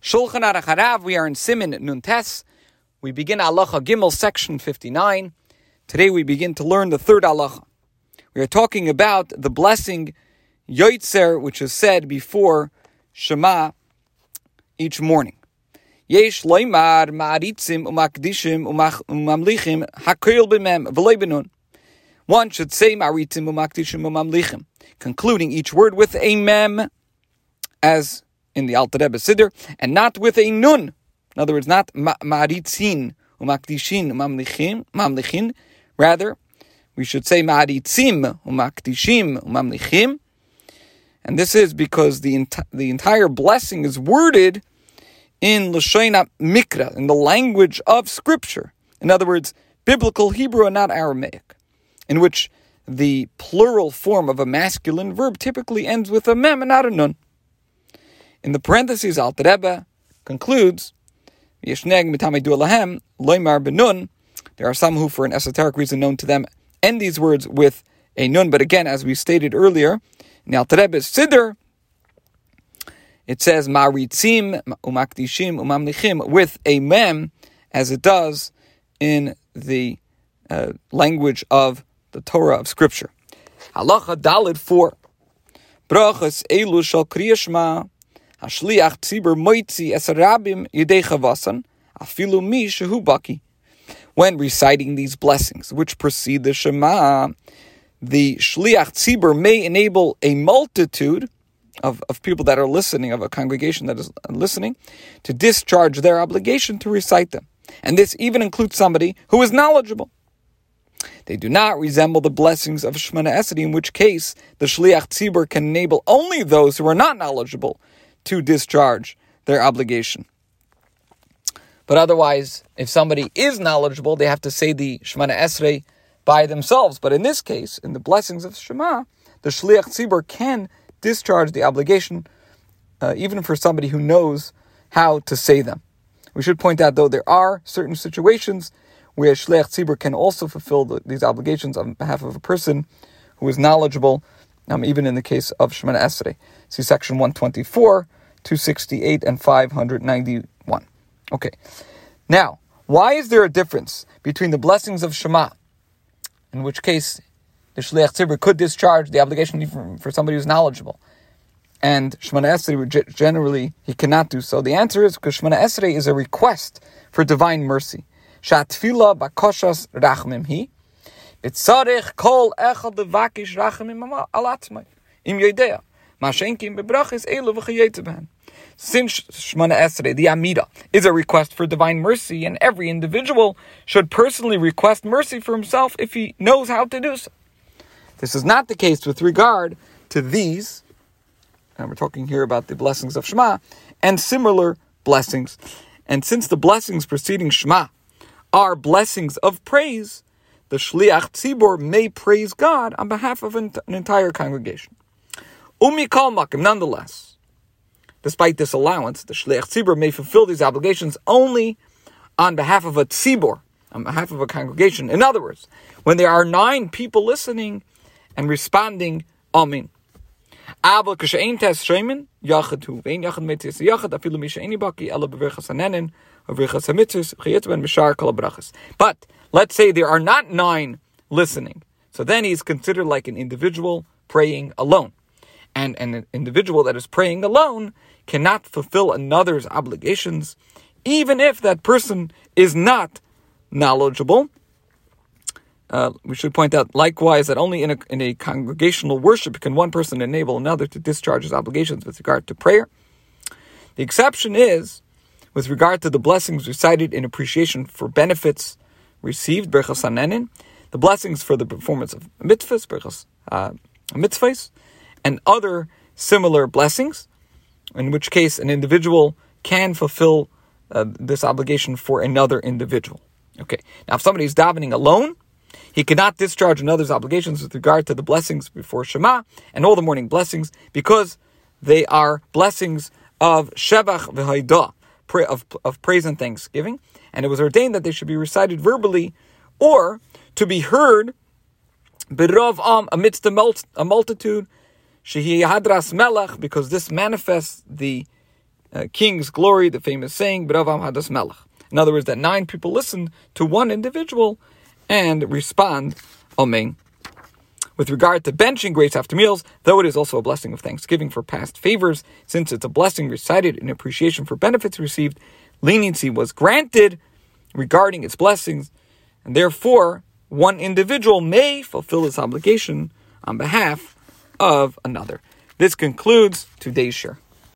Shulchan Aruch Harav, we are in Simin Nuntes. We begin Halacha Gimel, section 59. Today we begin to learn the third Halacha. We are talking about the blessing Yoitzer, which is said before Shema each morning. Yesh loimar ma'aritzim umakdishim umamlichim hakoil b'mem v'loy benun. One should say ma'aritzim umakdishim umamlichim, concluding each word with a mem, as in the Alter Rebbe Siddur, and not with a nun. In other words, not ma'aritzin umakdishin umamlichim, mamlichin. Rather, we should say ma'aritzim umakdishim umamlichim. And this is because the, the entire blessing is worded in Lashaina Mikra, in the language of Scripture. In other words, biblical Hebrew and not Aramaic, in which the plural form of a masculine verb typically ends with a mem and not a nun. In the parentheses, Alter Rebbe concludes, there are some who, for an esoteric reason known to them, end these words with a nun. But again, as we stated earlier, in Alter Rebbe's Siddur, it says maritzim umakdishim umamlichim with a mem, as it does in the uh, language of the Torah of Scripture. Halacha Dalid four. Brachas elu shal kriyashma hashliach tzibur moitzi yidei chavasan afilu mi. When reciting these blessings, which precede the Shema, the shliach tzibur may enable a multitude of, of people that are listening, of a congregation that is listening, to discharge their obligation to recite them. And this even includes somebody who is knowledgeable. They do not resemble the blessings of Shemana Esrei, in which case the Shliach Tzibur can enable only those who are not knowledgeable to discharge their obligation. But otherwise, if somebody is knowledgeable, they have to say the Shemana Esrei by themselves. But in this case, in the blessings of Shema, the Shliach Tzibur can discharge the obligation, uh, even for somebody who knows how to say them. We should point out, though, there are certain situations where Shliach Tzibur can also fulfill the, these obligations on behalf of a person who is knowledgeable, um, even in the case of Shemana Esrei. See section 124, 268, and 591. Okay. Now, why is there a difference between the blessings of Shema, in which case the Shliach Tzibur could discharge the obligation for, somebody who's knowledgeable. And Shemana Esrei, generally, he cannot do so. The answer is because Shemana Esrei is a request for divine mercy. Shatfila bakoshas rachmim hi. Bitzarech kol echad levakish rachmim alatzmai. Im yedea. Mashenkim bebrachis elu. Since Shemana Esrei, the Amida, is a request for divine mercy, and every individual should personally request mercy for himself if he knows how to do so. This is not the case with regard to these, and we're talking here about the blessings of Shema, and similar blessings. And since the blessings preceding Shema are blessings of praise, the Shliach Tzibor may praise God on behalf of an, entire congregation. Umi Makim, nonetheless, despite this allowance, the Shliach Tzibor may fulfill these obligations only on behalf of a Tzibor, on behalf of a congregation. In other words, when there are nine people listening, and responding kol. But let's say there are not nine listening, so then he's considered like an individual praying alone, and an individual that is praying alone cannot fulfill another's obligations, even if that person is not knowledgeable uh, we should point out likewise that only in a, in a congregational worship can one person enable another to discharge his obligations with regard to prayer. The exception is with regard to the blessings recited in appreciation for benefits received, berchas hanenin, the blessings for the performance of mitzvahs, berchas uh, mitzvahs, and other similar blessings, in which case an individual can fulfill uh, this obligation for another individual. Okay, now if somebody is davening alone, he cannot discharge another's obligations with regard to the blessings before Shema and all the morning blessings because they are blessings of Shevach v'Haidah, of, of praise and thanksgiving. And it was ordained that they should be recited verbally or to be heard Birov Am amidst a multitude, Shehi Hadras Melech, because this manifests the uh, king's glory, the famous saying, B'ravam hadas melech. In other words, that nine people listen to one individual and respond, Amen. With regard to benching grace after meals, though it is also a blessing of thanksgiving for past favors, since it's a blessing recited in appreciation for benefits received, leniency was granted regarding its blessings, and therefore one individual may fulfill this obligation on behalf of another. This concludes today's share.